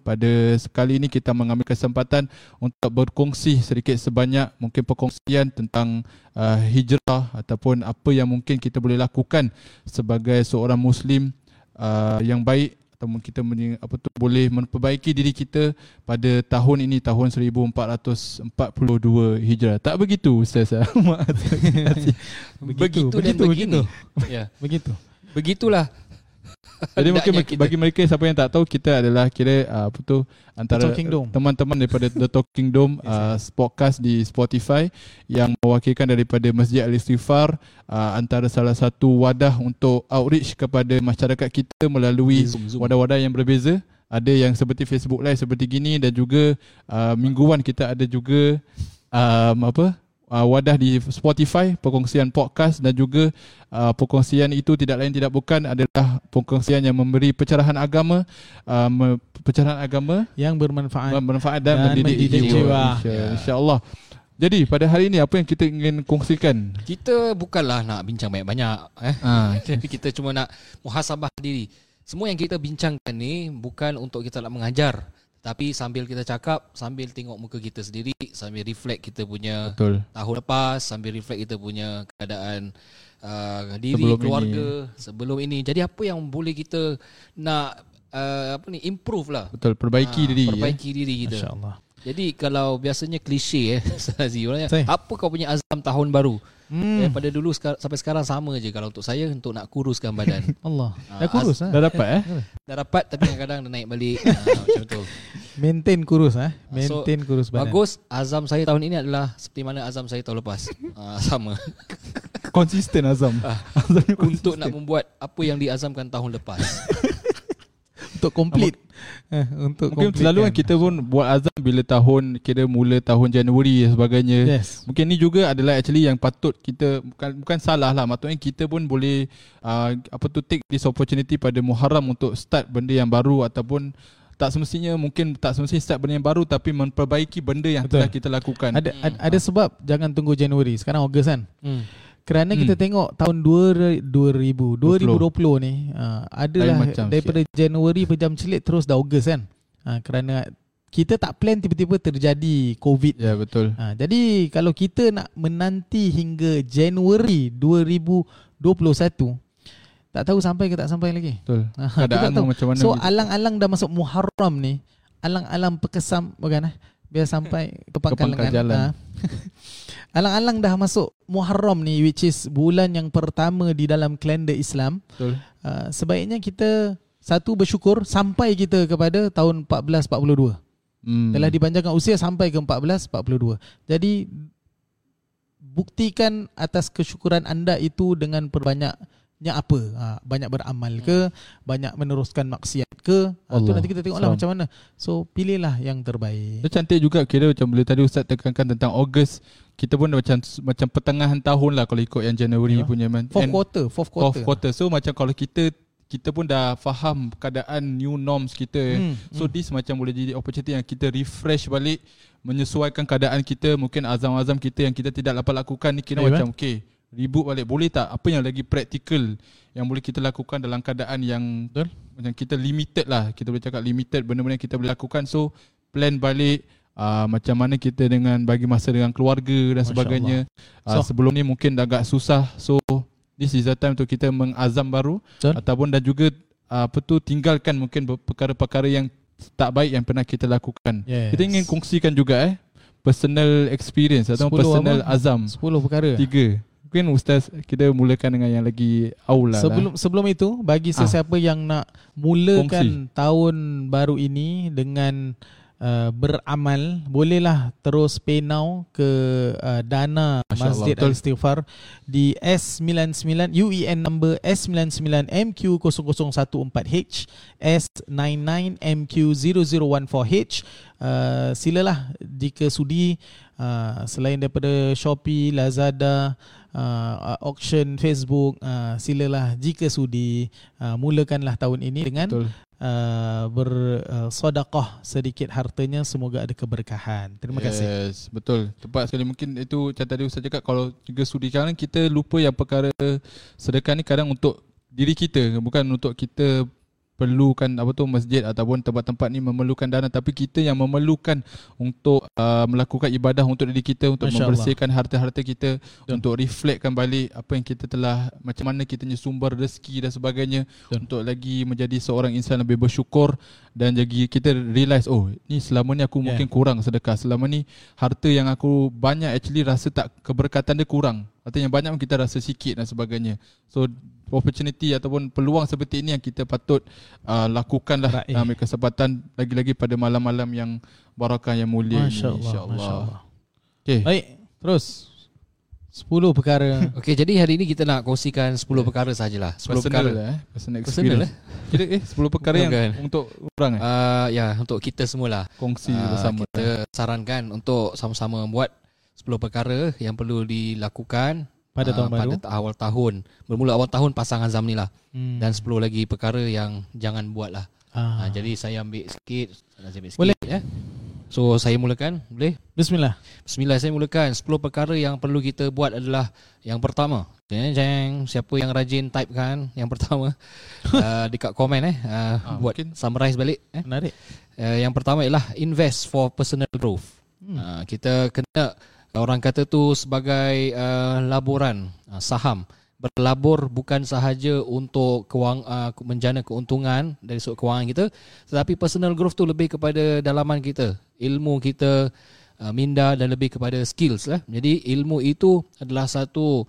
pada sekali ini kita mengambil kesempatan untuk berkongsi sedikit sebanyak mungkin perkongsian tentang uh, hijrah ataupun apa yang mungkin kita boleh lakukan sebagai seorang muslim uh, yang baik ataupun kita apa tu boleh memperbaiki diri kita pada tahun ini tahun 1442 Hijrah. Tak begitu Ustaz? begitu, begitu dan begitu, begini. Ya. Begitu. Begitulah jadi mungkin kita. bagi mereka siapa yang tak tahu kita adalah kira uh, apa tu antara teman-teman daripada The Talking Dome uh, podcast di Spotify yang mewakilkan daripada Masjid Al Istighfar uh, antara salah satu wadah untuk outreach kepada masyarakat kita melalui wadah-wadah yang berbeza. Ada yang seperti Facebook Live seperti gini dan juga uh, mingguan kita ada juga um, apa uh, wadah di Spotify perkongsian podcast dan juga uh, perkongsian itu tidak lain tidak bukan adalah perkongsian yang memberi pencerahan agama uh, pencerahan agama yang bermanfaat bermanfaat dan, dan mendidik, mendidik jiwa, jiwa. insyaallah jadi pada hari ini apa yang kita ingin kongsikan? Kita bukanlah nak bincang banyak-banyak eh. Ha. kita cuma nak muhasabah diri. Semua yang kita bincangkan ni bukan untuk kita nak mengajar tapi sambil kita cakap, sambil tengok muka kita sendiri, sambil reflect kita punya Betul. tahun lepas, sambil reflect kita punya keadaan uh, diri, sebelum keluarga ini. sebelum ini. Jadi apa yang boleh kita nak uh, apa ni improve lah. Betul, perbaiki uh, diri. Perbaiki ya. diri kita. Masya-Allah. Jadi kalau biasanya klise eh, Sazi, apa kau punya azam tahun baru? Hmm. Daripada dulu sampai sekarang sama je kalau untuk saya untuk nak kuruskan badan. Allah. Ha, dah kurus ah. Dah dapat eh? Dah dapat tapi kadang-kadang dah naik balik. ha, macam tu. Maintain kurus eh. Maintain so, kurus badan. Bagus. Azam saya tahun ini adalah seperti mana azam saya tahun lepas. ha, sama. Konsisten azam. Ha, untuk nak membuat apa yang diazamkan tahun lepas. Untuk complete eh, untuk mungkin complete selalu kan kita pun buat azam bila tahun kira mula tahun Januari dan sebagainya yes. mungkin ni juga adalah actually yang patut kita bukan bukan salah lah maksudnya kita pun boleh uh, apa tu take this opportunity pada Muharram untuk start benda yang baru ataupun tak semestinya mungkin tak semestinya start benda yang baru tapi memperbaiki benda yang Betul. telah kita lakukan ada hmm. ada sebab jangan tunggu Januari sekarang Ogos kan hmm. Kerana hmm. kita tengok tahun 2000 2020 ni uh, adalah macam daripada siap. Januari pejam celik terus dah Ogos kan. Uh, kerana kita tak plan tiba-tiba terjadi COVID. Ya betul. Uh, jadi kalau kita nak menanti hingga Januari 2021 tak tahu sampai ke tak sampai lagi. Betul. Keadaan macam mana? So alang-alang dah masuk Muharram ni, alang-alang perkesam bukan eh? Biar sampai ke pangkal lengan. Jalan. Uh, Alang-alang dah masuk Muharram ni which is bulan yang pertama di dalam kalender Islam. Betul. Uh, sebaiknya kita satu bersyukur sampai kita kepada tahun 1442. Hmm. Telah dipanjangkan usia sampai ke 1442. Jadi buktikan atas kesyukuran anda itu dengan perbanyak nya apa? Ha, banyak beramal ke? Hmm. banyak meneruskan maksiat ke? Ha, tu nanti kita tengoklah macam mana. So pilihlah yang terbaik. Itu cantik juga. Kira macam boleh tadi ustaz tekankan tentang Ogos kita pun macam macam pertengahan tahun lah kalau ikut yang Januari yeah. punya. Man. fourth quarter fourth quarter. fourth quarter. So macam kalau kita kita pun dah faham keadaan new norms kita hmm. so hmm. this macam boleh jadi opportunity yang kita refresh balik menyesuaikan keadaan kita. Mungkin azam-azam kita yang kita tidak dapat lakukan ni kira yeah, macam okey reboot balik. Boleh tak? Apa yang lagi praktikal yang boleh kita lakukan dalam keadaan yang Betul? macam kita limited lah. Kita boleh cakap limited benda-benda yang kita boleh lakukan. So plan balik uh, macam mana kita dengan bagi masa dengan keluarga dan Masya sebagainya. Uh, so, sebelum ni mungkin agak susah. So this is the time untuk kita mengazam baru. Betul? ataupun dan juga uh, apa tu tinggalkan mungkin perkara-perkara yang tak baik yang pernah kita lakukan. Yes. kita ingin kongsikan juga eh personal experience atau personal apa? azam. 10 perkara. Tiga mungkin ustaz kita mulakan dengan yang lagi awal lah. Sebelum sebelum itu bagi ah. sesiapa ah. yang nak mulakan Kongsi. tahun baru ini dengan Uh, beramal bolehlah terus pay now ke uh, dana Masya Masjid Al Istighfar di S99 UEN number S99 MQ0014H S99 MQ0014H uh, silalah jika sudi uh, selain daripada Shopee Lazada uh, auction Facebook uh, silalah jika sudi uh, mulakanlah tahun ini dengan Betul. Uh, bersedekah uh, sedikit hartanya semoga ada keberkahan. Terima yes, kasih. Yes, betul. Tepat sekali mungkin itu macam tadi Ustaz cakap kalau juga sudi kadang kita lupa yang perkara sedekah ni kadang untuk diri kita bukan untuk kita perlukan apa tu masjid ataupun tempat-tempat ni memerlukan dana tapi kita yang memerlukan untuk uh, melakukan ibadah untuk diri kita untuk Masya membersihkan harta-harta kita Betul. untuk reflectkan balik apa yang kita telah macam mana kita punya sumber rezeki dan sebagainya Betul. untuk lagi menjadi seorang insan lebih bersyukur dan jadi kita realize oh ni selama ni aku yeah. mungkin kurang sedekah selama ni harta yang aku banyak actually rasa tak keberkatan dia kurang Artinya banyak kita rasa sikit dan sebagainya. So opportunity ataupun peluang seperti ini yang kita patut uh, lakukanlah Raih. ambil kesempatan lagi-lagi pada malam-malam yang barakah yang mulia Masya ini insya-Allah. Okey. Baik, terus 10 perkara. Okey, jadi hari ini kita nak kongsikan 10 yeah. perkara sajalah. 10 personal perkara lah, eh. Personal experience. Personal, eh. Kira eh 10 perkara yang kan? untuk orang eh. Uh, ya, untuk kita semualah. Kongsi uh, bersama. Kita eh. sarankan untuk sama-sama buat 10 perkara yang perlu dilakukan pada uh, tahun pada baru? pada awal tahun. Bermula awal tahun pasangan Azam ni lah. Hmm. dan 10 lagi perkara yang jangan buat lah. Ah. uh, jadi saya ambil sikit saya ambil sikit boleh ya. So saya mulakan. Boleh? Bismillah. Bismillah saya mulakan. 10 perkara yang perlu kita buat adalah yang pertama. Jeng jeng. Siapa yang rajin type kan yang pertama. Uh, dekat komen eh. Uh, ah, buat mungkin. summarize balik eh. menarik. Uh, yang pertama ialah invest for personal growth. Hmm. uh, kita kena Orang kata tu sebagai uh, laburan uh, saham. Berlabur bukan sahaja untuk kewang, uh, menjana keuntungan dari sudut kewangan kita tetapi personal growth tu lebih kepada dalaman kita ilmu kita uh, minda dan lebih kepada skills lah. jadi ilmu itu adalah satu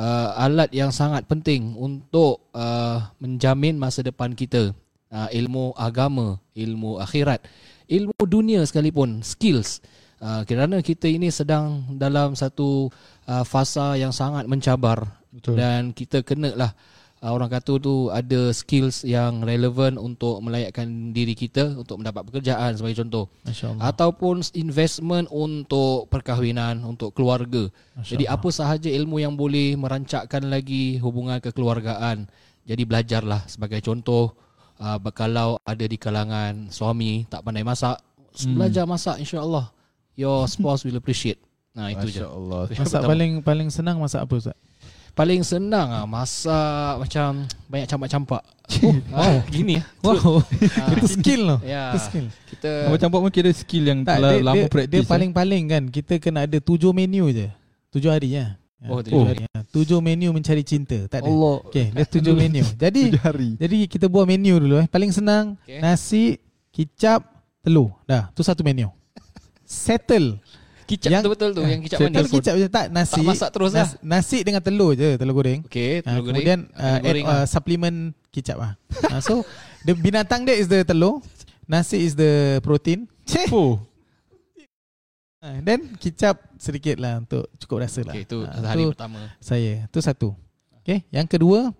uh, alat yang sangat penting untuk uh, menjamin masa depan kita. Uh, ilmu agama ilmu akhirat ilmu dunia sekalipun skills uh, kerana kita ini sedang dalam satu uh, fasa yang sangat mencabar. Betul. dan kita kena lah uh, orang kata tu ada skills yang relevan untuk melayakkan diri kita untuk mendapat pekerjaan sebagai contoh. Ataupun investment untuk perkahwinan untuk keluarga. Jadi apa sahaja ilmu yang boleh merancakkan lagi hubungan kekeluargaan jadi belajarlah sebagai contoh uh, kalau ada di kalangan suami tak pandai masak hmm. belajar masak insya-Allah your spouse will appreciate. Nah itu Masya je. Allah. Masak paling paling senang masak apa Ustaz? Paling senang ah masak macam banyak campak-campak. Oh, oh, gini ah. Wow. itu skill loh. Ya. Itu skill. Kita campak-campak pun kira skill yang tak, telah dia, lama praktis. Dia, dia paling-paling kan kita kena ada tujuh menu je. Tujuh hari ya. Oh, tujuh oh. hari. Ya. Tujuh menu mencari cinta. Tak ada. Allah. Okay, dia tujuh menu. Jadi, tujuh hari. jadi kita buat menu dulu eh. Paling senang, okay. nasi, kicap, telur. Dah, tu satu menu settle Kicap yang, betul tu yang kicap mana? Kicap je tak nasi. Tak masak terus lah. Nasi dengan telur je, telur goreng. Okey, telur uh, goreng. Kemudian uh, goreng add, uh, supplement kicap ah. uh, so the binatang dia is the telur, nasi is the protein. Oh. Uh, then kicap sedikit lah untuk cukup rasa lah. Okay, itu uh, hari tu pertama. Saya, tu satu. Okay, yang kedua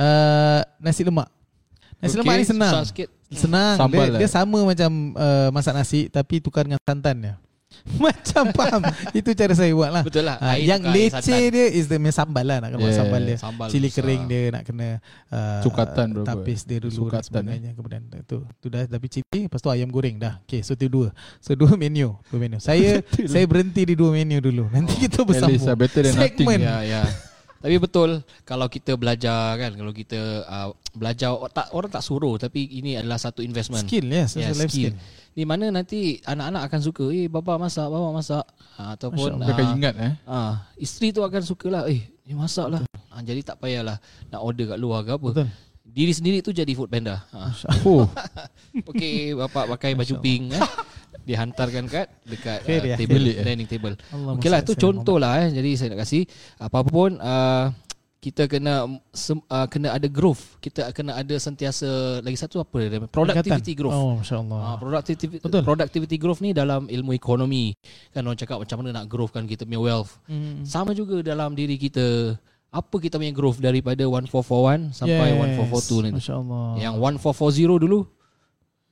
uh, nasi lemak. Nasi okay, lemak ni senang. Susah sikit. Senang. Sambal dia, lah. dia sama macam uh, masak nasi Tapi tukar dengan santannya Macam faham. Itu cara saya buat lah. Betul lah. Uh, Yang lece dia Is the sambal lah Nak kena yeah, sambal dia. sambal Cili besar. kering dia Nak kena uh, Cukatan Tapis dia dulu Cukatan sebagainya. Kemudian tu, tu dah Tapi cili Lepas tu ayam goreng dah. Okay so tu dua. So dua menu Dua menu. Saya Saya berhenti di dua menu dulu. Nanti oh, kita bersambung. Than Segment. Ya yeah, yeah. Tapi betul kalau kita belajar kan kalau kita uh, belajar tak orang tak suruh tapi ini adalah satu investment. Skill yes, yeah, life skill. Di mana nanti anak-anak akan suka eh bapa masak, bapa masak uh, ataupun mereka uh, ingat eh. Ah, uh, isteri tu akan sukalah eh ni masaklah. Uh, jadi tak payahlah nak order kat luar ke apa. Betul. Diri sendiri tu jadi food panda. Uh. Oh. Okey, bapa pakai baju pink eh dihantarkan kat dekat uh, ya. table dining table. Okeylah tu contohlah eh. Jadi saya nak kasih apa-apa pun uh, kita kena uh, kena ada growth. Kita kena ada sentiasa lagi satu apa dia productivity growth. Oh masya-Allah. Uh, productivity Betul. productivity growth ni dalam ilmu ekonomi. Kan orang cakap macam mana nak growthkan kita punya wealth. Hmm. Sama juga dalam diri kita apa kita punya growth daripada 1441 sampai yes. 1442 ni. Masya-Allah. Yang 1440 dulu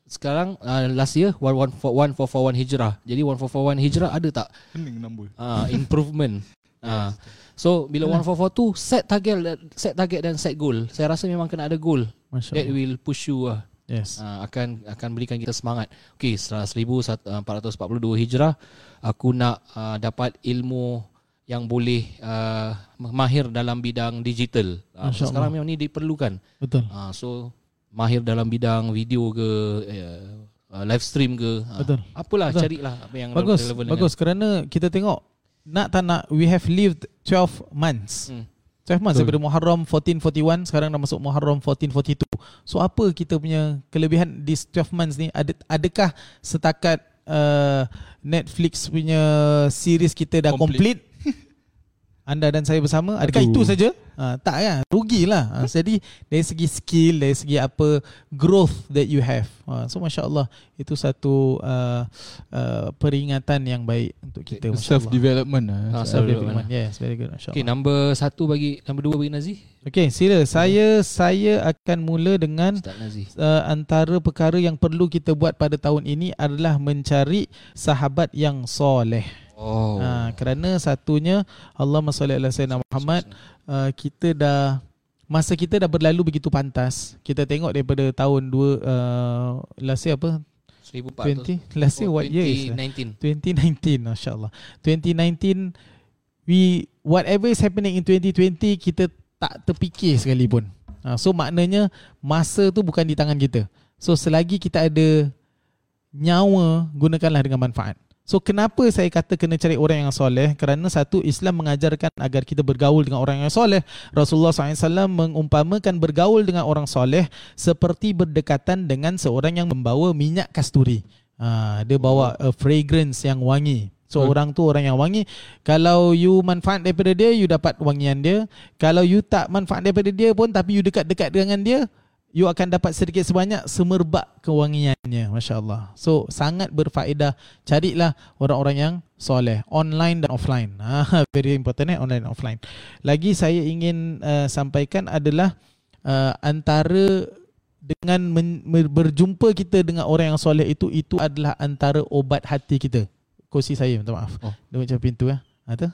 sekarang uh, last year 1441 hijrah. Jadi 1441 hijrah ada tak? Pening number. Ah uh, improvement. Ah uh, so bila 1442 set target set target dan set goal. Saya rasa memang kena ada goal. Masya That will push you uh. Yes. Uh, akan akan berikan kita semangat. Okey, setelah 1442 hijrah aku nak uh, dapat ilmu yang boleh uh, mahir dalam bidang digital. Uh, sekarang memang ni diperlukan. Betul. Uh, so mahir dalam bidang video ke uh, live stream ke betul. uh, apalah betul. carilah apa yang bagus relevan bagus. dengan. kerana kita tengok nak tak nak we have lived 12 months. Hmm. 12 months daripada Muharram 1441 sekarang dah masuk Muharram 1442 so apa kita punya kelebihan di 12 months ni? Ad, adakah setakat uh, Netflix punya series kita dah complete, complete anda dan saya bersama adakah Aduh. itu saja? Ha, tak kan? Rugilah. Ha, jadi dari segi skill dari segi apa growth that you have. Ha, so masyaallah itu satu uh, uh, peringatan yang baik untuk kita self development ha, self development yes very good masyaallah. Okey number satu bagi number dua bagi Nazi. Okey sila. Saya okay. saya akan mula dengan uh, antara perkara yang perlu kita buat pada tahun ini adalah mencari sahabat yang soleh Oh. Ha, kerana satunya Allah salli ala sayyidina Muhammad uh, kita dah masa kita dah berlalu begitu pantas. Kita tengok daripada tahun 2 uh, last year apa? 1400. 20 last year what year is 2019. 2019 masya-Allah. 2019 we whatever is happening in 2020 kita tak terfikir sekalipun. Ha, so maknanya masa tu bukan di tangan kita. So selagi kita ada nyawa gunakanlah dengan manfaat. So kenapa saya kata kena cari orang yang soleh? Kerana satu Islam mengajarkan agar kita bergaul dengan orang yang soleh. Rasulullah SAW mengumpamakan bergaul dengan orang soleh seperti berdekatan dengan seorang yang membawa minyak kasturi. Ha, dia bawa a fragrance yang wangi. So hmm. orang tu orang yang wangi. Kalau you manfaat daripada dia, you dapat wangian dia. Kalau you tak manfaat daripada dia pun tapi you dekat-dekat dengan dia, you akan dapat sedikit sebanyak semerbak kewangiannya masya-Allah. So sangat berfaedah carilah orang-orang yang soleh online dan offline. Ah very important eh online dan offline. Lagi saya ingin uh, sampaikan adalah uh, antara dengan men- berjumpa kita dengan orang yang soleh itu itu adalah antara obat hati kita. Kursi saya minta maaf. Oh. Dia macam pintu ya. Ha tu.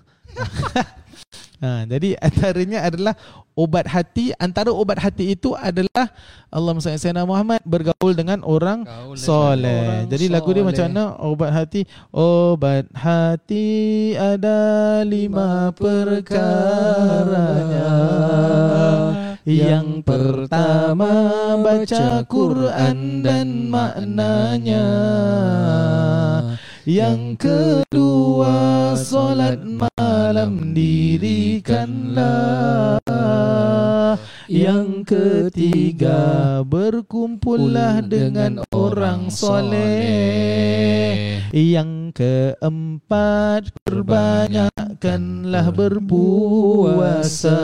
Ha, jadi antaranya adalah obat hati. Antara obat hati itu adalah Allah SWT Muhammad bergaul dengan orang soleh. Jadi lagu dia macam mana? Obat hati. Obat hati ada lima perkaranya. Yang pertama baca Quran dan maknanya. Yang kedua solat malam dirikanlah. Yang ketiga berkumpullah dengan orang soleh. Yang keempat perbanyakkanlah berpuasa.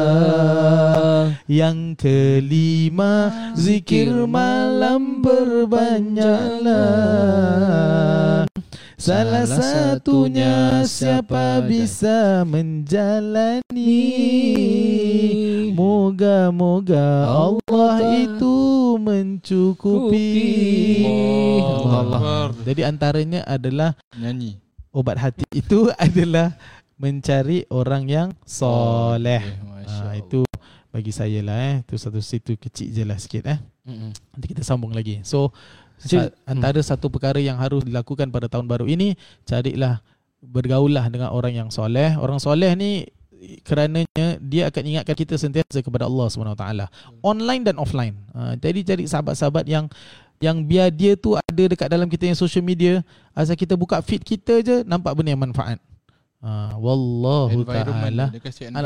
Yang kelima zikir malam berbanyaklah Salah satunya siapa bisa menjalani. Moga-moga Allah itu mencukupi. Allah. Jadi antaranya adalah Nyanyi. Obat hati itu adalah Mencari orang yang soleh ha, Itu bagi saya lah eh. Itu satu situ kecil je lah sikit eh. Nanti kita sambung lagi So Sa- antara hmm. satu perkara yang harus dilakukan pada tahun baru ini carilah bergaullah dengan orang yang soleh. Orang soleh ni kerananya dia akan ingatkan kita sentiasa kepada Allah SWT online dan offline. Uh, jadi cari sahabat-sahabat yang yang biar dia tu ada dekat dalam kita yang social media asal kita buka feed kita je nampak benda yang manfaat. Uh, wallahu taala.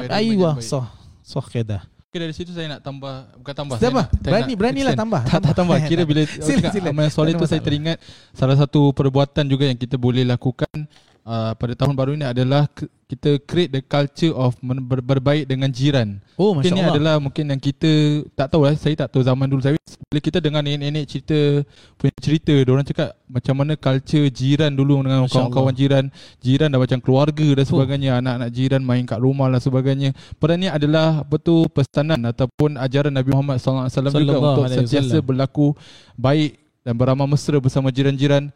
Aywa sah sah kedah. Okay, dari situ saya nak tambah bukan tambah. Siapa? Berani beranilah tambah. Tak tak tambah. Kira bila sila, sila. amal soleh tu saya teringat salah satu perbuatan juga yang kita boleh lakukan uh, pada tahun baru ini adalah kita create the culture of ber- berbaik dengan jiran. Oh, mungkin ini adalah mungkin yang kita tak tahu lah. Saya tak tahu zaman dulu saya bila kita dengar nenek-nenek cerita punya cerita, orang cakap macam mana culture jiran dulu dengan kawan-kawan jiran, jiran dah macam keluarga dan sebagainya, oh. anak-anak jiran main kat rumah dan sebagainya. Pada ini adalah betul pesanan ataupun ajaran Nabi Muhammad SAW juga untuk sentiasa berlaku baik dan beramal mesra bersama jiran-jiran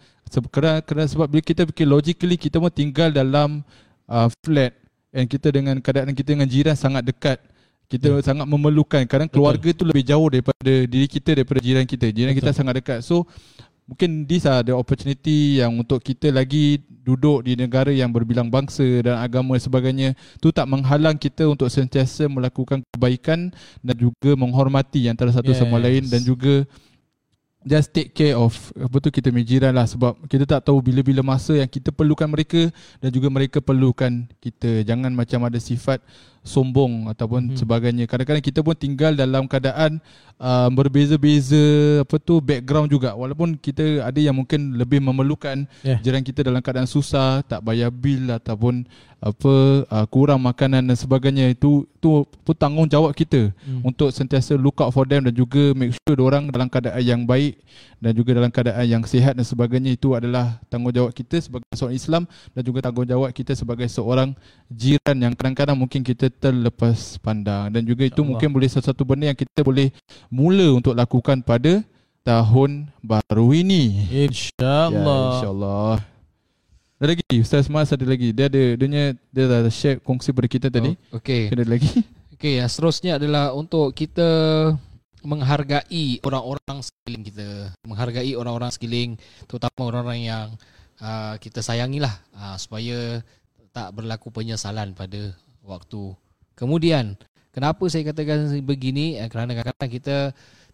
kerana, kerana sebab bila kita fikir logically kita pun tinggal dalam uh, flat dan kita dengan keadaan kita dengan jiran sangat dekat kita yeah. sangat memerlukan kadang keluarga Betul. tu lebih jauh daripada diri kita daripada jiran kita jiran Betul. kita sangat dekat so mungkin these are the opportunity yang untuk kita lagi duduk di negara yang berbilang bangsa dan agama dan sebagainya tu tak menghalang kita untuk sentiasa melakukan kebaikan dan juga menghormati antara satu yes. sama lain dan juga just take care of apa tu kita mejiran lah. Sebab kita tak tahu bila-bila masa yang kita perlukan mereka dan juga mereka perlukan kita. Jangan macam ada sifat sombong ataupun hmm. sebagainya kadang-kadang kita pun tinggal dalam keadaan uh, berbeza-beza apa tu background juga walaupun kita ada yang mungkin lebih memerlukan yeah. jiran kita dalam keadaan susah tak bayar bil ataupun apa uh, kurang makanan dan sebagainya itu tu pun tanggungjawab kita hmm. untuk sentiasa look out for them dan juga make sure orang dalam keadaan yang baik dan juga dalam keadaan yang sihat dan sebagainya itu adalah tanggungjawab kita sebagai seorang Islam dan juga tanggungjawab kita sebagai seorang jiran yang kadang-kadang mungkin kita terlepas pandang. Dan juga itu mungkin boleh sesuatu benda yang kita boleh mula untuk lakukan pada tahun baru ini. Insyaallah. Ya, insyaallah. Ada lagi? Ustaz Mas ada lagi? Dia ada Dia, dia dah share kongsi pada kita tadi. Oh, Okay Ada lagi? Okay yang seterusnya adalah Untuk kita Menghargai Orang-orang sekeliling kita. Menghargai orang-orang sekeliling Terutama orang-orang yang uh, Kita sayangi lah uh, Supaya Tak berlaku penyesalan pada Waktu Kemudian Kenapa saya katakan begini eh, Kerana kadang-kadang kita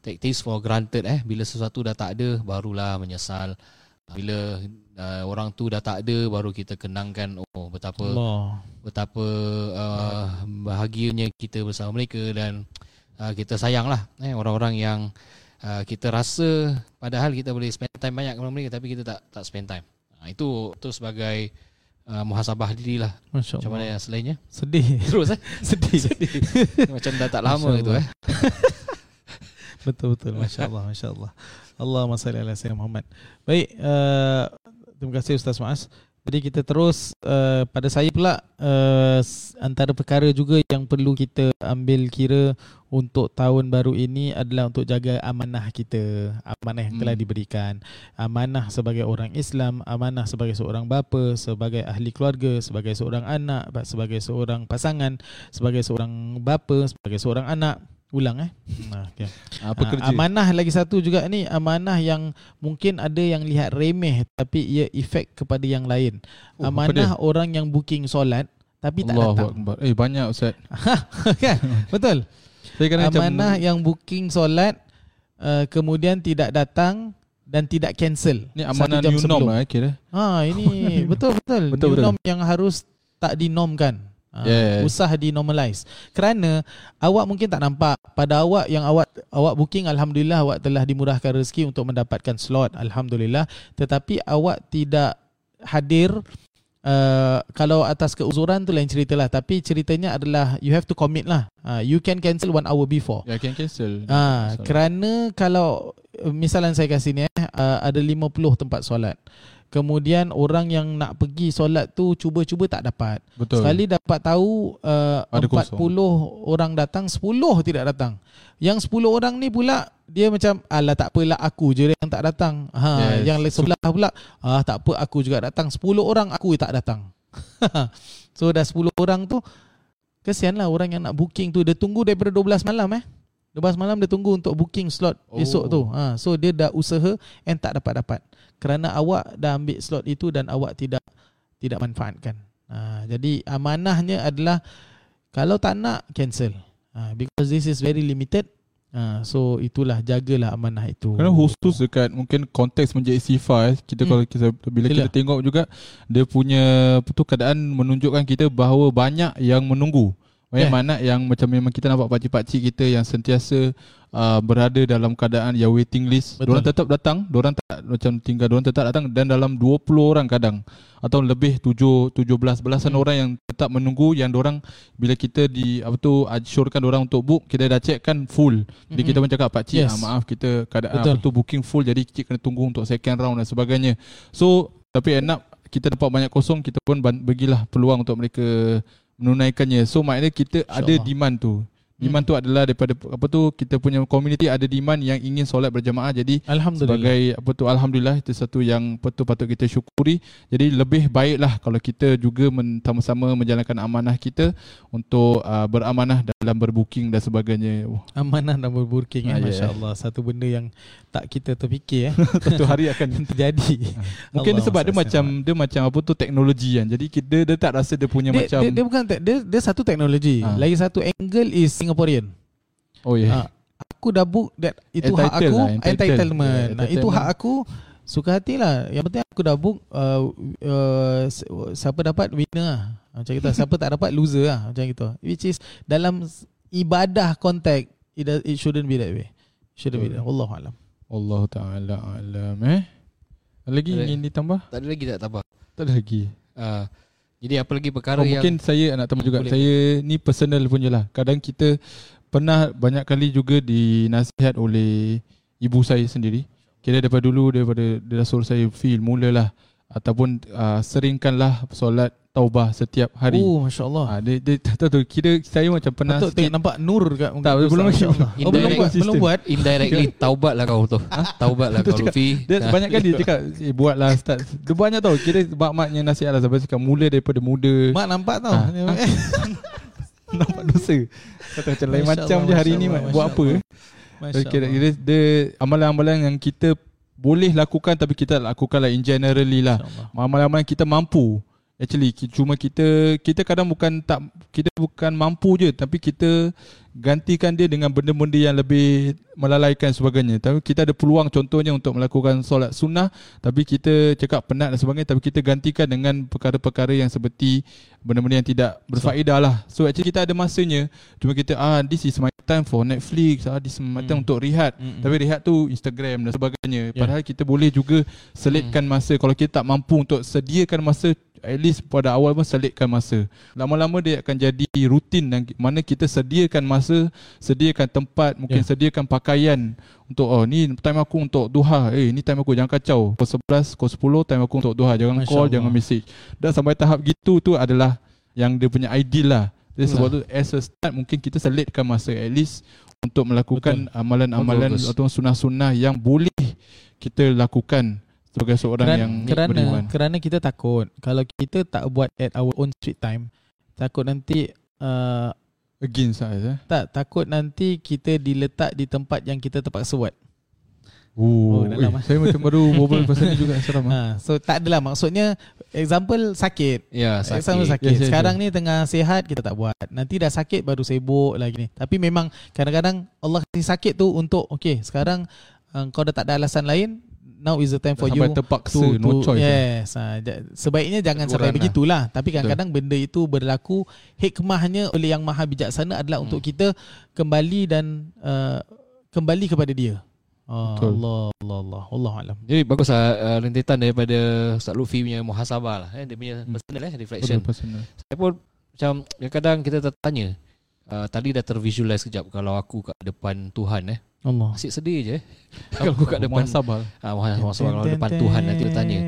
Take things for granted eh Bila sesuatu dah tak ada Barulah menyesal bila uh, orang tu dah tak ada baru kita kenangkan oh betapa Allah. betapa uh, bahagianya kita bersama mereka dan uh, kita sayanglah eh orang-orang yang uh, kita rasa padahal kita boleh spend time banyak dengan mereka tapi kita tak tak spend time. Uh, itu tu sebagai uh, muhasabah dirilah. Macam mana yang selainnya? Sedih. Terus eh? Sedih. Sedih. Macam dah tak lama itu eh. betul betul masya-Allah masya-Allah. Allahumma salli ala sayyidina Muhammad. Baik, uh, terima kasih Ustaz Mas. Jadi kita terus uh, pada saya pula uh, antara perkara juga yang perlu kita ambil kira untuk tahun baru ini adalah untuk jaga amanah kita, amanah yang telah hmm. diberikan. Amanah sebagai orang Islam, amanah sebagai seorang bapa, sebagai ahli keluarga, sebagai seorang anak, sebagai seorang pasangan, sebagai seorang bapa, sebagai seorang anak ulang eh. Nah, okay. Apa kerja? Amanah lagi satu juga ni amanah yang mungkin ada yang lihat remeh tapi ia efek kepada yang lain. Oh, amanah orang yang booking solat tapi tak Allah datang. Allah Eh banyak ustaz. kan? Betul. Saya kena amanah macam... yang booking solat uh, kemudian tidak datang dan tidak cancel. Ni amanah new norm lah eh, kira. Ha ini betul betul. betul new betul. norm yang harus tak dinomkan. Ah, yes. Usah di normalize Kerana Awak mungkin tak nampak Pada awak yang awak Awak booking Alhamdulillah Awak telah dimurahkan rezeki Untuk mendapatkan slot. Alhamdulillah. Tetapi awak tidak Hadir uh, Kalau atas keuzuran tu lain cerita lah. Tapi ceritanya adalah You have to commit lah. Uh, You can cancel one hour before. Yeah, can cancel. Uh, Kerana Kalau Misalan saya kasih ni eh, uh, Ada 50 tempat solat Kemudian orang yang nak pergi solat tu cuba-cuba tak dapat. Betul. Sekali dapat tahu uh, 40 kosong. orang datang, 10 tidak datang. Yang 10 orang ni pula dia macam alah tak apalah aku je yang tak datang. Ha yes. yang sebelah pula ah tak apa aku juga datang. 10 orang aku tak datang. so dah 10 orang tu kesianlah orang yang nak booking tu dia tunggu daripada 12 malam eh. 12 malam dia tunggu untuk booking slot oh. esok tu. Ha so dia dah usaha and tak dapat-dapat kerana awak dah ambil slot itu dan awak tidak tidak manfaatkan. Ha, jadi amanahnya adalah kalau tak nak cancel. Ha, because this is very limited. Ha, so itulah jagalah amanah itu. Kerana khusus dekat mungkin konteks menjadi sifa eh, kita hmm. kalau kita bila Sila. kita tengok juga dia punya tu keadaan menunjukkan kita bahawa banyak yang menunggu. Banyak yeah. mana yang macam memang kita nampak pakcik-pakcik kita yang sentiasa uh, berada dalam keadaan yang waiting list. Betul. Diorang tetap datang, diorang tak macam tinggal, diorang tetap datang dan dalam 20 orang kadang atau lebih 7 17 belasan hmm. orang yang tetap menunggu yang diorang bila kita di apa tu assurekan diorang untuk book, kita dah check kan full. Jadi hmm. kita pun cakap pak cik, yes. ah, maaf kita keadaan Betul. apa tu booking full jadi cik kena tunggu untuk second round dan sebagainya. So, tapi enak kita dapat banyak kosong, kita pun bagilah peluang untuk mereka menunaikannya. So maknanya kita ada demand tu. Demand hmm. tu adalah daripada apa tu kita punya community ada demand yang ingin solat berjamaah. Jadi sebagai apa tu alhamdulillah itu satu yang betul patut kita syukuri. Jadi lebih baiklah kalau kita juga sama-sama menjalankan amanah kita untuk uh, beramanah dalam berbooking dan sebagainya. Amanah dalam berbooking ah, ya, masya-Allah. Satu benda yang tak kita terfikir eh. Satu hari akan terjadi. Mungkin Allah sebab dia macam dia macam apa tu teknologi kan. Jadi kita dia tak rasa dia punya dia, macam dia, dia bukan dia, dia satu teknologi. Ha. lagi satu angle is Singaporean. Oh ya. Yeah. Ha, aku dah book that itu hak aku lah, entitlement. Yeah, nah, itu hak aku suka hatilah. Yang penting aku dah book uh, uh, siapa dapat winner lah. Macam kita siapa tak dapat loser lah macam gitu. Which is dalam ibadah konteks it, it shouldn't be that way. Shouldn't be that. Allah alam. Allah taala alam eh. Ada lagi yang ingin ditambah? Tak ada lagi tak tambah. Tak ada lagi. Uh, jadi apa lagi perkara oh, yang Mungkin saya nak tambah juga. boleh. Saya ni personal punya lah Kadang kita Pernah banyak kali juga Dinasihat oleh Ibu saya sendiri. Kira daripada dulu Daripada dia dah suruh saya feel Mulalah. Ataupun uh, Seringkanlah Solat taubah setiap hari. Oh, masya-Allah. Ha, dia, dia tahu tu kira saya macam pernah Betul, tengok nampak nur kat muka. Tak, belum lagi. Oh, belum buat, belum buat. Indirectly taubatlah kau tu. Ha? Taubatlah kau Luffy. Dia banyak kali dia cakap eh, buatlah start. Dia banyak tau. Kira mak-maknya nasihat lah sampai cakap mula daripada muda. Mak nampak tau. Ha? nampak dosa. Kata macam lain macam je hari ni buat apa. Kira, kira dia amalan-amalan yang kita boleh lakukan tapi kita lakukanlah in generally lah. Amalan-amalan kita mampu. Actually cuma kita kita kadang bukan tak kita bukan mampu je tapi kita gantikan dia dengan benda-benda yang lebih melalaikan sebagainya. Tapi kita ada peluang contohnya untuk melakukan solat sunnah tapi kita cakap penat dan sebagainya tapi kita gantikan dengan perkara-perkara yang seperti benda-benda yang tidak berfaedah lah. So actually kita ada masanya cuma kita ah this is my time for Netflix, ah this is my time hmm. untuk rehat. Hmm. Tapi rehat tu Instagram dan sebagainya. Yeah. Padahal kita boleh juga selitkan hmm. masa kalau kita tak mampu untuk sediakan masa at least pada awal pun selitkan masa. Lama-lama dia akan jadi rutin dan mana kita sediakan masa, sediakan tempat, mungkin yeah. sediakan pakaian untuk oh ni time aku untuk duha. Eh ni time aku jangan kacau. Pukul 11, pukul 10 time aku untuk duha. Jangan Masya call, Allah. jangan message. Dan sampai tahap gitu tu adalah yang dia punya ideal lah. Jadi sebab tu as a start mungkin kita selitkan masa at least untuk melakukan amalan-amalan atau sunnah-sunnah yang boleh kita lakukan sebagai seorang kerana, yang kerana beriman. kerana kita takut kalau kita tak buat at our own sweet time takut nanti uh, against us eh tak takut nanti kita diletak di tempat yang kita terpaksa buat Oh, oh dalam eh, saya macam baru berbual pasal ni juga seram. Ha, so tak adalah maksudnya example sakit. Ya, sakit. Example sakit. Yes, yes, Sekarang yes. ni tengah sihat kita tak buat. Nanti dah sakit baru sibuk lagi ni. Tapi memang kadang-kadang Allah kasih sakit tu untuk okey, sekarang uh, kau dah tak ada alasan lain, now is the time for sampai you terpaksa to, no to, choice yes ha, sebaiknya jangan sampai lah. begitulah tapi kadang-kadang benda itu berlaku hikmahnya oleh yang maha bijaksana adalah hmm. untuk kita kembali dan uh, kembali kepada dia Oh, Allah, Allah, Allah, Allah alam. Jadi bagus lah uh, rentetan daripada Ustaz Lufi punya muhasabah lah. Eh, dia punya hmm. personal eh, reflection. Betul, personal. Saya pun macam kadang-kadang kita tertanya. Uh, tadi dah tervisualize sekejap kalau aku kat depan Tuhan eh. Allah. Asyik sedih je. Kalau aku kat depan sabar. Ah, mohon sabar kalau depan Tuhan nanti dia tanya,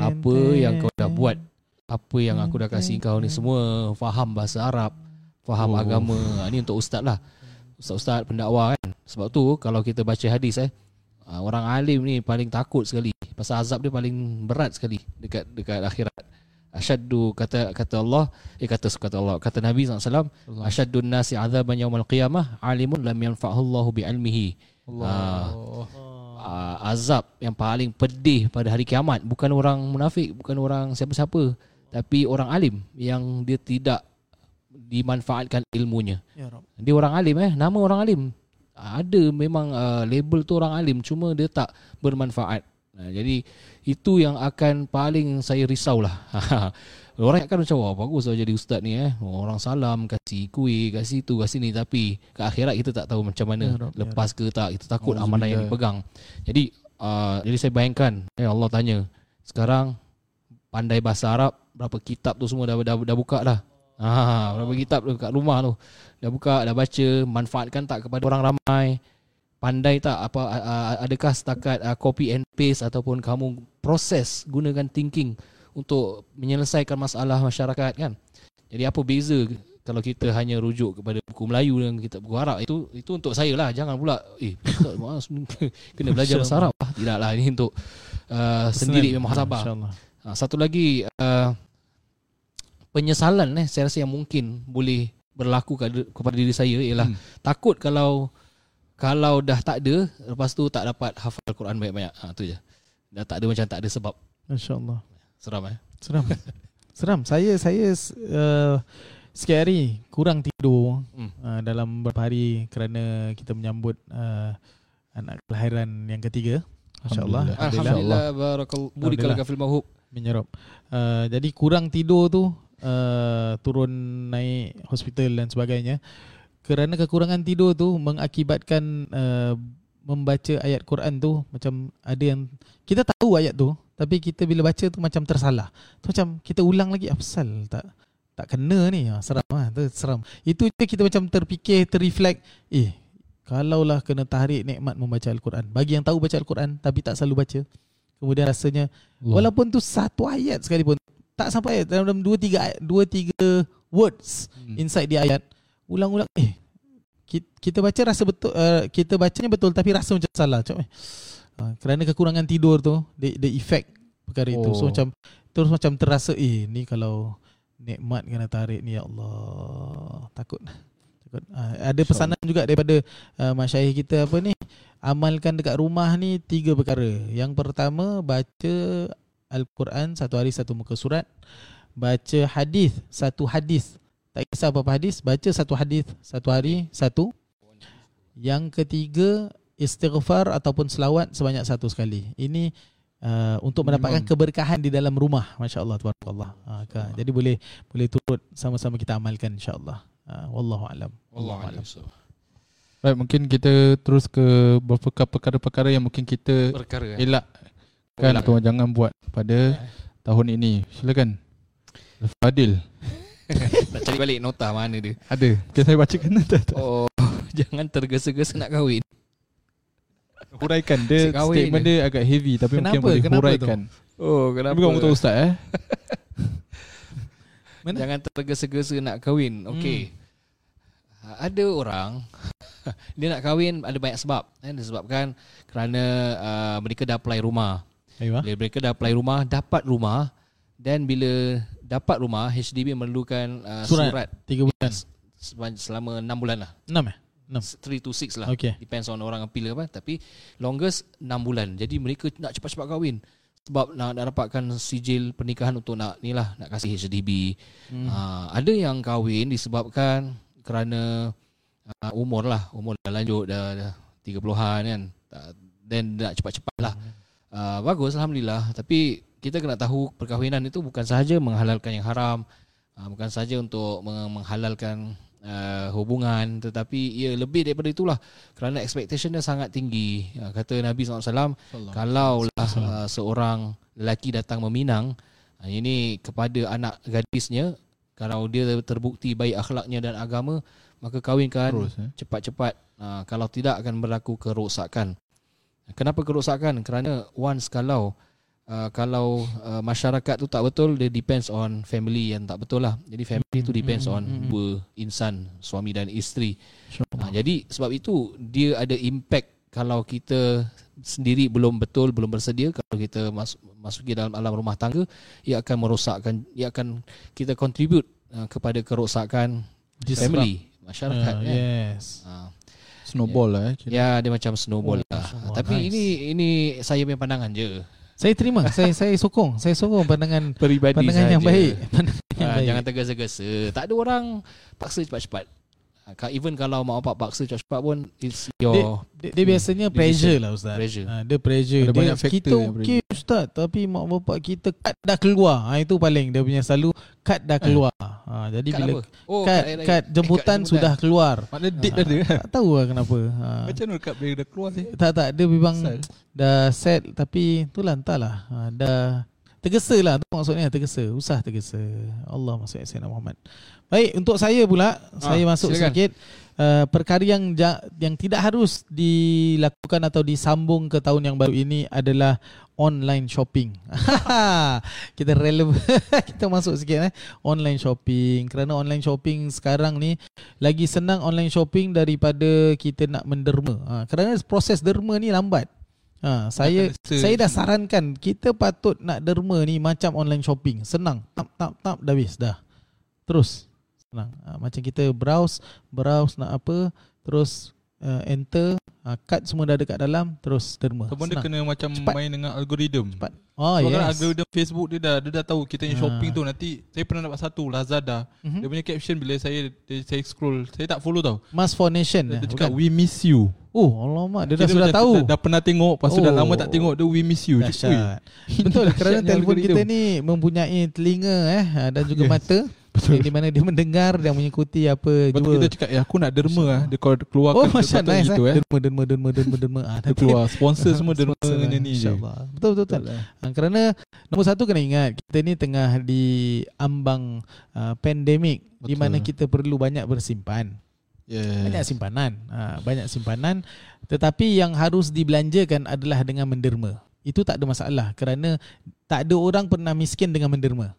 apa yang kau dah buat? Apa yang aku dah kasih kau ni semua faham bahasa Arab, faham oh. agama. Ah, ni untuk ustaz lah. Ustaz-ustaz pendakwa kan. Sebab tu kalau kita baca hadis eh, ah, orang alim ni paling takut sekali. Pasal azab dia paling berat sekali dekat dekat akhirat. Asyaddu kata kata Allah eh kata kata Allah kata Nabi SAW Asyaddu nasi azaban yawmal qiyamah alimun lam yanfa'hu Allah. Bi ilmihi Allah. Uh, azab yang paling pedih pada hari kiamat. Bukan orang munafik bukan orang siapa-siapa tapi orang alim yang dia tidak dimanfaatkan ilmunya. Ya dia orang alim eh nama orang alim. Ada memang uh, label tu orang alim cuma dia tak bermanfaat. Uh, jadi itu yang akan paling saya risau lah. Orang akan macam, wah bagus lah jadi ustaz ni eh. Orang salam, kasih kuih, kasih tu, kasih ni. Tapi ke akhirat kita tak tahu macam mana. Ya, ya lepas ke tak, kita takut oh, amanah yang dipegang. Jadi, uh, jadi saya bayangkan, eh, Allah tanya, sekarang pandai bahasa Arab, berapa kitab tu semua dah, dah, dah buka dah. Ha, berapa kitab tu kat rumah tu. Dah buka, dah baca, manfaatkan tak kepada orang ramai pandai tak? Apa adakah setakat uh, copy and paste ataupun kamu proses gunakan thinking untuk menyelesaikan masalah masyarakat kan? Jadi apa beza kalau kita hanya rujuk kepada buku Melayu dan kita buku Arab? Itu itu untuk saya lah. Jangan pula eh kena belajar bahasa Arab. Lah tidaklah. Ini untuk uh, sendiri memang uh, satu lagi uh, penyesalan eh saya rasa yang mungkin boleh berlaku kepada diri saya ialah hmm. takut kalau kalau dah tak ada lepas tu tak dapat hafal Quran banyak-banyak ha tu je dah tak ada macam tak ada sebab insyaallah seram eh seram seram saya saya uh, sikit hari kurang tidur hmm. uh, dalam beberapa hari kerana kita menyambut uh, anak kelahiran yang ketiga. Masya-Allah. Alhamdulillah. Barakallahu. Burikallahu fil mahub. Menyerap. Uh, jadi kurang tidur tu uh, turun naik hospital dan sebagainya. Kerana kekurangan tidur tu mengakibatkan uh, membaca ayat Quran tu macam ada yang kita tahu ayat tu tapi kita bila baca tu macam tersalah. Tu macam kita ulang lagi apa tak tak kena ni ha, seram ah ha, tu seram itu je kita macam terfikir terreflect eh kalaulah kena tarik nikmat membaca al-Quran bagi yang tahu baca al-Quran tapi tak selalu baca kemudian rasanya Allah. walaupun tu satu ayat sekali pun tak sampai ayat dalam dua tiga dua tiga words hmm. inside di ayat ulang-ulang eh kita baca rasa betul uh, kita bacanya betul tapi rasa macam salah macam eh uh, kerana kekurangan tidur tu the, the effect perkara oh. itu. So oh. macam terus macam terasa eh ni kalau nikmat kena tarik ni ya Allah. Takut takut. Uh, ada pesanan juga daripada uh, masyayikh kita apa ni amalkan dekat rumah ni tiga perkara. Yang pertama baca al-Quran satu hari satu muka surat. Baca hadis satu hadis tak kisah apa, apa hadis baca satu hadis satu hari satu. Yang ketiga istighfar ataupun selawat sebanyak satu sekali. Ini uh, untuk mendapatkan keberkahan di dalam rumah masya-Allah tabarakallah. Uh, jadi boleh boleh turut sama-sama kita amalkan insya-Allah. Uh, wallahu alam. Wallahu alam. Baik, mungkin kita terus ke beberapa perkara-perkara yang mungkin kita perkara, eh? elak kan atau jangan buat pada tahun ini. Silakan. Fadil. nak cari balik nota mana dia? Ada. Mungkin saya bacakan tak? Oh, jangan tergesa-gesa nak kahwin huraikan dia statement dia. dia agak heavy tapi kenapa? mungkin boleh kenapa huraikan. Tu? Oh, kenapa? Bukan untuk ustaz eh. Mana? Jangan tergesa-gesa nak kahwin. Okey. Hmm. Ada orang dia nak kahwin ada banyak sebab. Eh, disebabkan kerana uh, mereka dah apply rumah. Bila mereka dah apply rumah, dapat rumah dan bila dapat rumah HDB memerlukan uh, surat, surat. 3 bulan? Selama 6 bulan lah. 6 eh? 3 to 6 lah. Okay. Depends on orang appeal apa Tapi longest 6 bulan. Jadi mereka nak cepat-cepat kahwin. Sebab nak, nak dapatkan sijil pernikahan Untuk nak ni lah Nak kasih HDB hmm. uh, Ada yang kahwin disebabkan Kerana uh, umur lah. Umur dah lanjut Dah, dah 30an kan. Dan nak cepat-cepat lah. Uh, Bagus Alhamdulillah. Tapi kita kena tahu Perkahwinan itu bukan sahaja Menghalalkan yang haram uh, Bukan sahaja untuk menghalalkan uh, hubungan tetapi ia lebih daripada itulah. Kerana expectation dia sangat tinggi. Uh, kata Nabi SAW kalau lah uh, seorang lelaki datang meminang uh, ini kepada anak gadisnya kalau dia terbukti baik akhlaknya dan agama maka kahwinkan Terus, eh? cepat-cepat. Uh, kalau tidak akan berlaku kerosakan. Kenapa kerosakan? Kerana once kalau uh, kalau uh, masyarakat tu tak betul dia depends on family yang tak betul lah jadi family tu depends on dua insan suami dan isteri uh, jadi sebab itu dia ada impact kalau kita sendiri belum betul belum bersedia kalau kita masuk masuki dalam alam rumah tangga ia akan merosakkan ia akan kita contribute uh, kepada kerosakan Disrupt. family masyarakat uh, kan? yes uh, snowball yeah. lah eh. ya dia macam snowball oh, lah snowball. tapi nice. ini ini saya punya pandangan je saya terima. saya saya sokong. Saya sokong pandangan Peribadi pandangan sahaja. yang baik. Pandangan yang ha, baik. Jangan tergesa-gesa. Tak ada orang paksa cepat-cepat. Even kalau mak bapak paksa cepat-cepat pun it's your dia, dia, dia biasanya hmm, pressure lah ustaz. Pressure. Ha, dia pressure. Ada dia, banyak factor kita okey ustaz tapi mak bapak kita kad dah keluar. Ha, itu paling dia punya selalu kad dah keluar. Ha, jadi kad bila oh, kad, kad, kad jemputan eh, sudah keluar. Mana date ha, dah ada. Tak tahu lah kenapa. Ha. Macam mana kad bila dah keluar sih? Tak tak dia memang dah set tapi itulah entahlah. Ha, dah tergesa lah tu maksudnya tergesa. Usah tergesa. Allah maksudnya Sayyidina Muhammad. Baik, untuk saya pula, ha, saya masuk silakan. sedikit uh, perkara yang yang tidak harus dilakukan atau disambung ke tahun yang baru ini adalah online shopping. kita relevan kita masuk sikit eh online shopping kerana online shopping sekarang ni lagi senang online shopping daripada kita nak menderma. Ha, kerana proses derma ni lambat. Ha, saya saya dah sarankan kita patut nak derma ni macam online shopping. Senang. Tap tap tap dah habis dah. Terus senang. Ha, macam kita browse, browse nak apa, terus uh, enter uh, cut semua dah dekat dalam terus derma so benda kena macam Cepat. main dengan algoritma Cepat. Oh Sebab yes. algoritma Facebook dia dah dia dah tahu kita yang shopping uh. tu nanti saya pernah dapat satu Lazada. Uh-huh. Dia punya caption bila saya dia, saya scroll saya tak follow tau. Mask for Nation. Dia, dia cakap we miss you. Oh, alamak dia dah sudah dah, tahu. Dah, dah pernah tengok, lepas tu oh. dah lama tak tengok dia we miss you. Betul kerana telefon kita ni mempunyai telinga eh dan juga yes. mata. Betul. Di mana dia mendengar dan mengikuti apa Betul jua. kita cakap, eh aku nak derma lah. Dia keluar oh, macam nice gitu, eh. Derma, derma, derma, derma, derma. Ah, dia keluar sponsor semua derma ni ni je. Betul, betul, betul. betul. Ha, kerana nombor satu kena ingat, kita ni tengah di ambang uh, pandemik di mana kita perlu banyak bersimpan. Yes. Banyak simpanan. Ha, banyak simpanan. Tetapi yang harus dibelanjakan adalah dengan menderma. Itu tak ada masalah kerana tak ada orang pernah miskin dengan menderma.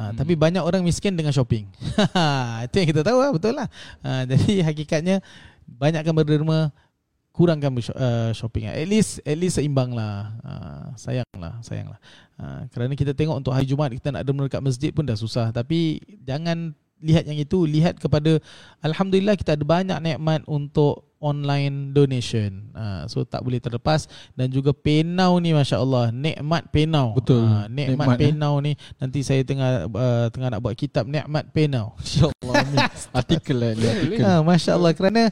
Ha, hmm. Tapi banyak orang miskin dengan shopping. Itu yang kita tahu lah, betul lah. Ha, jadi hakikatnya banyakkan berderma, kurangkan uh, shopping. At least at least seimbang lah. Ha, sayang lah, sayang lah. Ha, kerana kita tengok untuk hari Jumaat kita nak derma dekat masjid pun dah susah. Tapi jangan lihat yang itu, lihat kepada Alhamdulillah kita ada banyak nikmat untuk online donation. Uh, so tak boleh terlepas dan juga PayNow ni masya-Allah, nikmat PayNow. Betul. Uh, nikmat, nikmat. PayNow eh? ni nanti saya tengah uh, tengah nak buat kitab nikmat PayNow. Insya-Allah. artikel lah ni artikel. Uh, masya-Allah kerana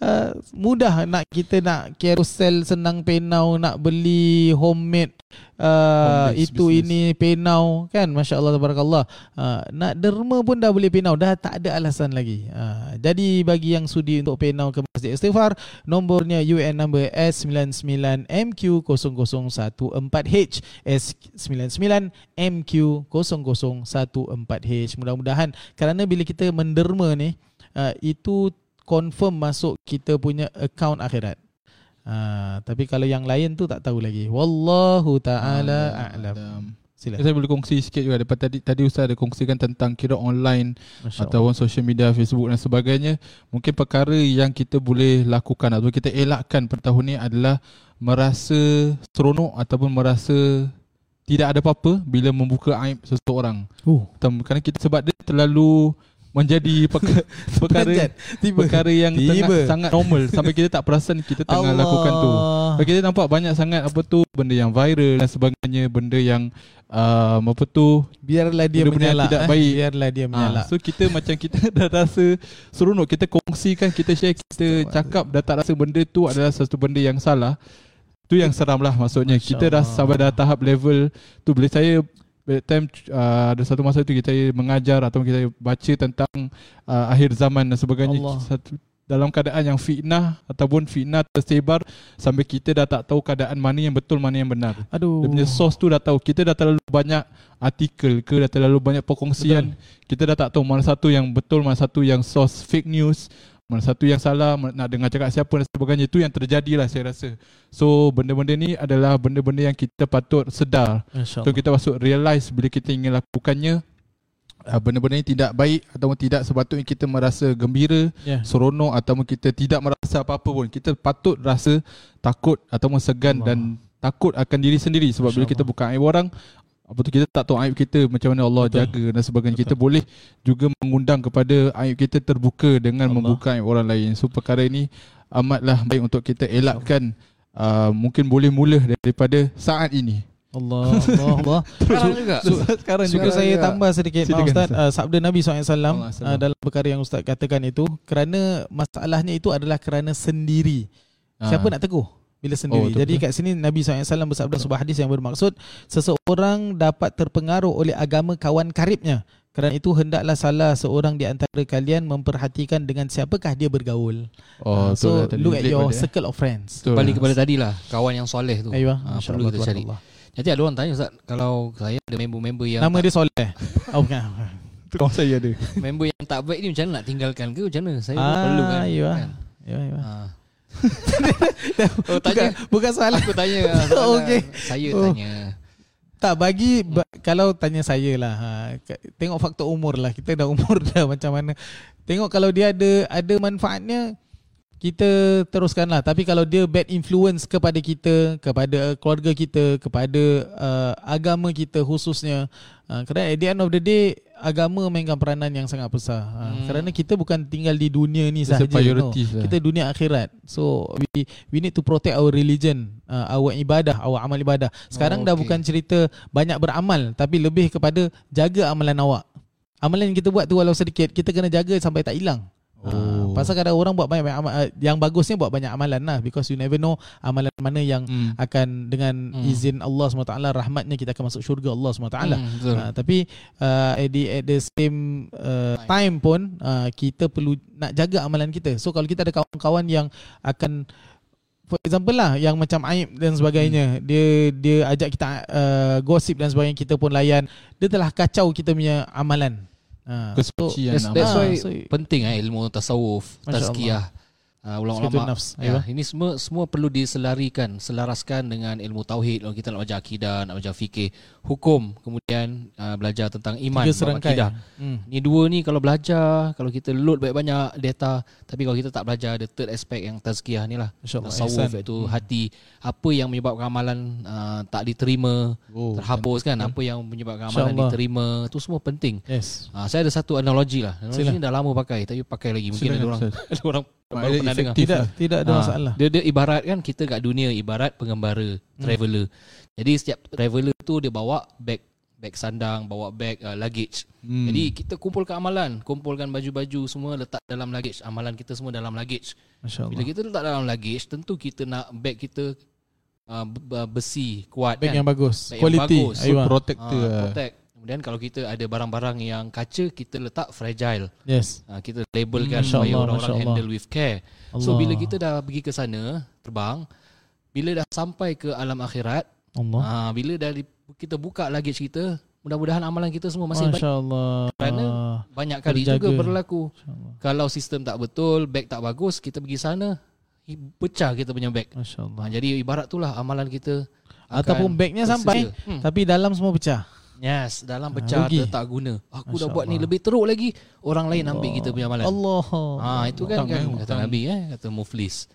uh, mudah nak kita nak carousel senang PayNow, nak beli homemade uh, itu business. ini PayNow kan masya-Allah tabarakallah. Uh, nak derma pun dah boleh PayNow, dah tak ada alasan lagi. Uh, jadi bagi yang sudi untuk PayNow ke Masjid istighfar nombornya UN number S99MQ0014H S99MQ0014H mudah-mudahan kerana bila kita menderma ni uh, itu confirm masuk kita punya account akhirat. Uh, tapi kalau yang lain tu tak tahu lagi. Wallahu taala a'lam Sila. Saya boleh kongsi sikit juga. Daripada tadi, tadi Ustaz ada kongsikan tentang kira online Masya Ataupun Allah. social media, Facebook dan sebagainya. Mungkin perkara yang kita boleh lakukan Atau kita elakkan pada tahun ini adalah Merasa seronok Ataupun merasa tidak ada apa-apa Bila membuka aib seseorang. Uh. Kerana kita sebab dia terlalu menjadi perkara perkara, tiba, perkara yang tiba. tengah sangat normal sampai kita tak perasan kita tengah Allah. lakukan tu. Sebab kita nampak banyak sangat apa tu benda yang viral dan sebagainya, benda yang um, apa tu biarlah dia menyala tidak eh? baik. Biarlah dia menyala. Ha, so kita macam kita dah rasa seronok kita kongsikan, kita share, kita cakap dah tak rasa benda tu adalah satu benda yang salah. Tu yang seram lah maksudnya. Masya kita dah sampai dah tahap level tu boleh saya By time uh, ada satu masa tu kita mengajar atau kita baca tentang uh, akhir zaman dan sebagainya satu, dalam keadaan yang fitnah ataupun fitnah tersebar sampai kita dah tak tahu keadaan mana yang betul mana yang benar. Aduh. Dia punya source tu dah tahu. Kita dah terlalu banyak artikel ke dah terlalu banyak perkongsian. Betul. Kita dah tak tahu mana satu yang betul mana satu yang source fake news. Mana satu yang salah nak dengar cakap siapa dan sebagainya itu yang terjadilah saya rasa. So benda-benda ni adalah benda-benda yang kita patut sedar. So kita masuk realize bila kita ingin lakukannya uh, benda-benda ini tidak baik atau tidak sepatutnya kita merasa gembira, yeah. seronok atau kita tidak merasa apa-apa pun. Kita patut rasa takut atau segan Allah. dan takut akan diri sendiri sebab bila kita buka aib orang apa tu kita tak tahu aib kita macam mana Allah Betul. jaga dan sebagainya. Betul. Kita boleh juga mengundang kepada aib kita terbuka dengan Allah. membuka aib orang lain. So perkara ini amatlah baik untuk kita elakkan uh, mungkin boleh mula daripada saat ini. Allah Allah Allah. sekarang juga. So, sekarang juga saya juga. tambah sedikit Maaf Ustaz uh, sabda Nabi SAW uh, dalam perkara yang Ustaz katakan itu kerana masalahnya itu adalah kerana sendiri. Siapa ha. nak teguh? Bila sendiri. Oh, Jadi kat sini Nabi SAW bersabda sebuah hadis yang bermaksud seseorang dapat terpengaruh oleh agama kawan karibnya. Kerana itu hendaklah salah seorang di antara kalian memperhatikan dengan siapakah dia bergaul. Oh, uh, so lah, look at your pada, circle of friends. Betul. Balik kepada tadi lah kawan yang soleh tu. Ayuh, ha, perlu kita cari. Jadi ada orang tanya Ustaz kalau saya ada member-member yang nama dia soleh. oh bukan. Kau saya ada. Member yang tak baik ni macam mana nak tinggalkan ke macam mana? Saya ah, perlu kan. Ayuh. Kan? Ya, ya. oh, tanya. Bukan, bukan soalan. Aku tanya. okay. Saya oh. tanya. Tak bagi ba, kalau tanya saya lah ha, tengok faktor umur lah kita dah umur dah macam mana tengok kalau dia ada ada manfaatnya kita teruskanlah tapi kalau dia bad influence kepada kita kepada keluarga kita kepada uh, agama kita khususnya uh, kerana at the end of the day agama mainkan peranan yang sangat besar uh, hmm. kerana kita bukan tinggal di dunia ni sahaja no. Lah. kita dunia akhirat so we we need to protect our religion uh, our ibadah our amal ibadah sekarang oh, okay. dah bukan cerita banyak beramal tapi lebih kepada jaga amalan awak amalan yang kita buat tu walau sedikit kita kena jaga sampai tak hilang Ah, oh. pasal kadang orang buat banyak amal ah, yang bagusnya buat banyak amalan lah because you never know amalan mana yang mm. akan dengan mm. izin Allah SWT rahmatnya kita akan masuk syurga Allah SWT mm, uh, tapi uh, at, the, at the same uh, time pun uh, kita perlu nak jaga amalan kita so kalau kita ada kawan-kawan yang akan for example lah yang macam aib dan sebagainya mm. dia dia ajak kita uh, gosip dan sebagainya kita pun layan dia telah kacau kita punya amalan Ha, Kesucian so, that's, that's why so, penting eh, ilmu tasawuf, tazkiyah uh, ulama-ulama. Ya, ini semua semua perlu diselarikan selaraskan dengan ilmu tauhid. Kalau kita nak belajar akidah nak belajar fikih hukum kemudian uh, belajar tentang iman akidah hmm. ni dua ni kalau belajar kalau kita load banyak-banyak data tapi kalau kita tak belajar the third aspect yang tazkiyah ni lah. Tasawuf iaitu hmm. hati. Apa yang menyebabkan amalan uh, tak diterima oh, terhapus kan? apa yang menyebabkan amalan diterima? Tu semua penting. Yes. uh, saya ada satu analogi lah. Analogi ni dah lama pakai tapi pakai lagi. Mungkin ada orang ada orang baru pernah dengar. Tidak, tidak ada ha. masalah. Dia, dia ibarat kan kita kat dunia ibarat pengembara, hmm. traveller. Jadi setiap traveller tu dia bawa bag bag sandang, bawa bag uh, luggage. Hmm. Jadi kita kumpulkan amalan, kumpulkan baju-baju semua letak dalam luggage. Amalan kita semua dalam luggage. Masya-Allah. Bila kita letak dalam luggage, tentu kita nak bag kita uh, besi, kuat bag kan. yang bagus. Bag Quality, yang bagus. So, protector. Uh, protect. Kemudian kalau kita ada barang-barang yang kaca, kita letak fragile. Yes. Uh, kita labelkan hmm, supaya orang-orang handle with care. Allah. So bila kita dah pergi ke sana, terbang, bila dah sampai ke alam akhirat, Allah. Uh, bila dah di, kita buka luggage kita, mudah-mudahan amalan kita semua masih baik. Allah. Kerana banyak kali Terjaga. juga berlaku. Kalau sistem tak betul, beg tak bagus, kita pergi sana, pecah kita punya beg. Uh, jadi ibarat itulah amalan kita. Ataupun bagnya sampai, hmm. tapi dalam semua pecah. Yes, dalam ah, pecah ha, tak guna. Aku Masya dah buat Allah. ni lebih teruk lagi. Orang lain Allah. ambil kita punya amalan. Allah. Ha, itu kan, kan kata Utang. Nabi eh, kata muflis.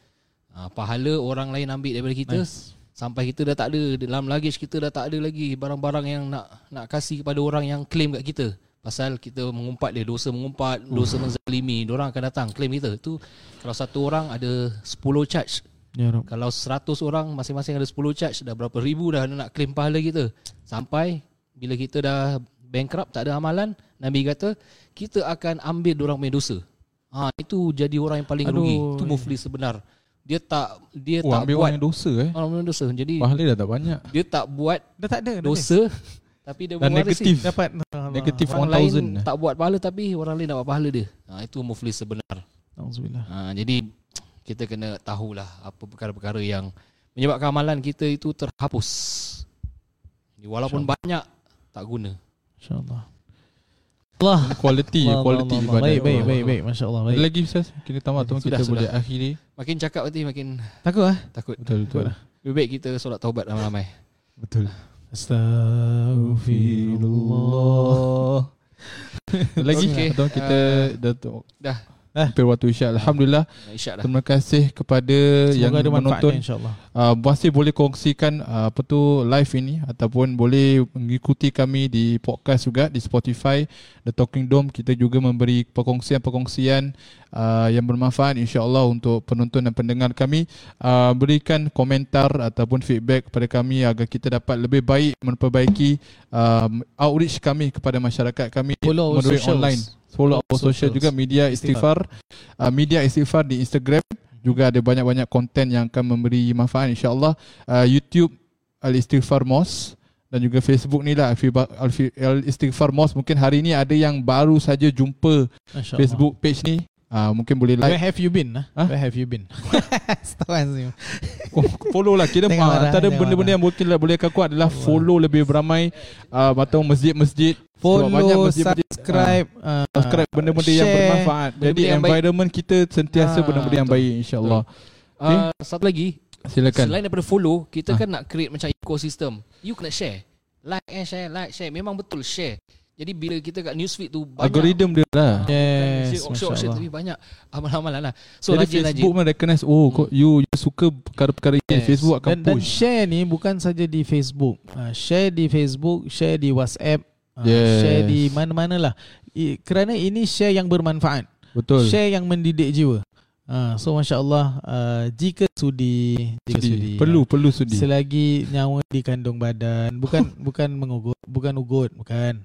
Ha, pahala orang lain ambil daripada kita. Nice. Sampai kita dah tak ada dalam luggage kita dah tak ada lagi barang-barang yang nak nak kasih kepada orang yang claim kat kita. Pasal kita mengumpat dia dosa mengumpat, uh. dosa menzalimi, orang akan datang claim kita. Tu kalau satu orang ada 10 charge. Ya. Kalau 100 orang masing-masing ada 10 charge dah berapa ribu dah nak claim pahala kita. Sampai bila kita dah bankrupt tak ada amalan nabi kata kita akan ambil orang punya dosa. Ha itu jadi orang yang paling Aduh. rugi itu muflis sebenar. Dia tak dia oh, tak ambil buat. orang dosa eh? Orang yang dosa. Jadi pahala dah tak banyak. dia tak buat dah tak ada dosa tapi dia buat negatif. Dapat. Negatif 1000 tak buat pahala tapi orang lain dapat pahala dia. Ha itu muflis sebenar. Alhamdulillah ha jadi kita kena tahulah apa perkara-perkara yang menyebabkan amalan kita itu terhapus. Walaupun banyak tak guna. Insya-Allah. Allah quality Allah, quality Allah, Allah, baik baik baik baik masya-Allah baik. Lagi Ustaz kita tamat tu kita sudah. boleh akhiri. Makin cakap nanti makin takut ah. Takut. Betul betul. Lebih baik kita solat taubat ramai-ramai. Betul. Astaghfirullah. Lagi okay. atau kita uh, dah dah Eh. Hampir waktu Isyak. Alhamdulillah. Isyak Terima kasih kepada Semoga yang ada menonton. InsyaAllah. Uh, Masih boleh kongsikan uh, Apa tu live ini Ataupun boleh mengikuti kami di podcast juga Di Spotify The Talking Dome. Kita juga memberi perkongsian-perkongsian uh, Yang bermanfaat InsyaAllah untuk penonton dan pendengar kami. Uh, Berikan komentar Ataupun feedback kepada kami Agar kita dapat lebih baik Memperbaiki uh, Outreach kami kepada masyarakat kami Melalui online follow our social juga media istighfar uh, media istighfar di Instagram juga ada banyak-banyak konten yang akan memberi manfaat insyaallah uh, YouTube al istighfar mos dan juga Facebook ni lah al istighfar mos mungkin hari ni ada yang baru saja jumpa Facebook page ni Uh, mungkin boleh like. Where have you been? Huh? Where have you been? Setawan sih. follow lah. Kira uh, ada benda-benda yang mungkin lah boleh kuat adalah follow lebih beramai uh, atau masjid-masjid. Follow, banyak subscribe, uh, subscribe benda-benda yang bermanfaat. Benda Jadi yang environment baik. kita sentiasa uh, benda-benda yang baik insyaAllah. Okay? Uh, satu lagi. Silakan. Selain daripada follow, kita uh. kan nak create macam ekosistem. You kena share. Like and share, like, share. Memang betul share. Jadi bila kita kat newsfeed tu banyak algoritma dia lah. Yes. Auction, tapi banyak amal-amalan lah. So Jadi rajin, Facebook rajin. recognize oh hmm. you, you suka perkara-perkara ini yes. Facebook akan dan, push. Dan share ni bukan saja di Facebook. Uh, share di Facebook, share di WhatsApp, yes. share di mana-mana lah. Kerana ini share yang bermanfaat. Betul. Share yang mendidik jiwa. Uh, so masya Allah uh, jika sudi, jika sudi, sudi perlu uh, perlu sudi selagi nyawa di kandung badan bukan bukan mengugut bukan ugut bukan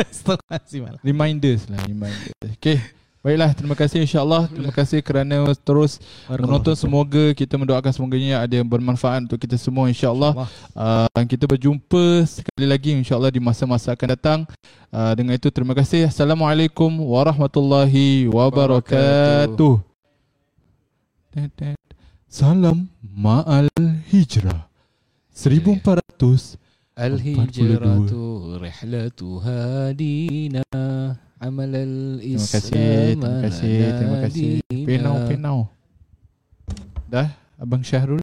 reminders lah reminders okay Baiklah, terima kasih insyaAllah. Terima kasih kerana terus menonton. Semoga kita mendoakan semoganya ada yang bermanfaat untuk kita semua insyaAllah. Uh, Kita berjumpa sekali lagi insyaAllah di masa-masa akan datang. Uh, Dengan itu terima kasih. Assalamualaikum warahmatullahi wabarakatuh. Salam Ma'al Hijrah. 1400 Al-Hijratu Rihlatu Hadina Amal al-Islam Terima kasih Terima kasih Terima kasih. Penau Penau. Dah Abang Syahrul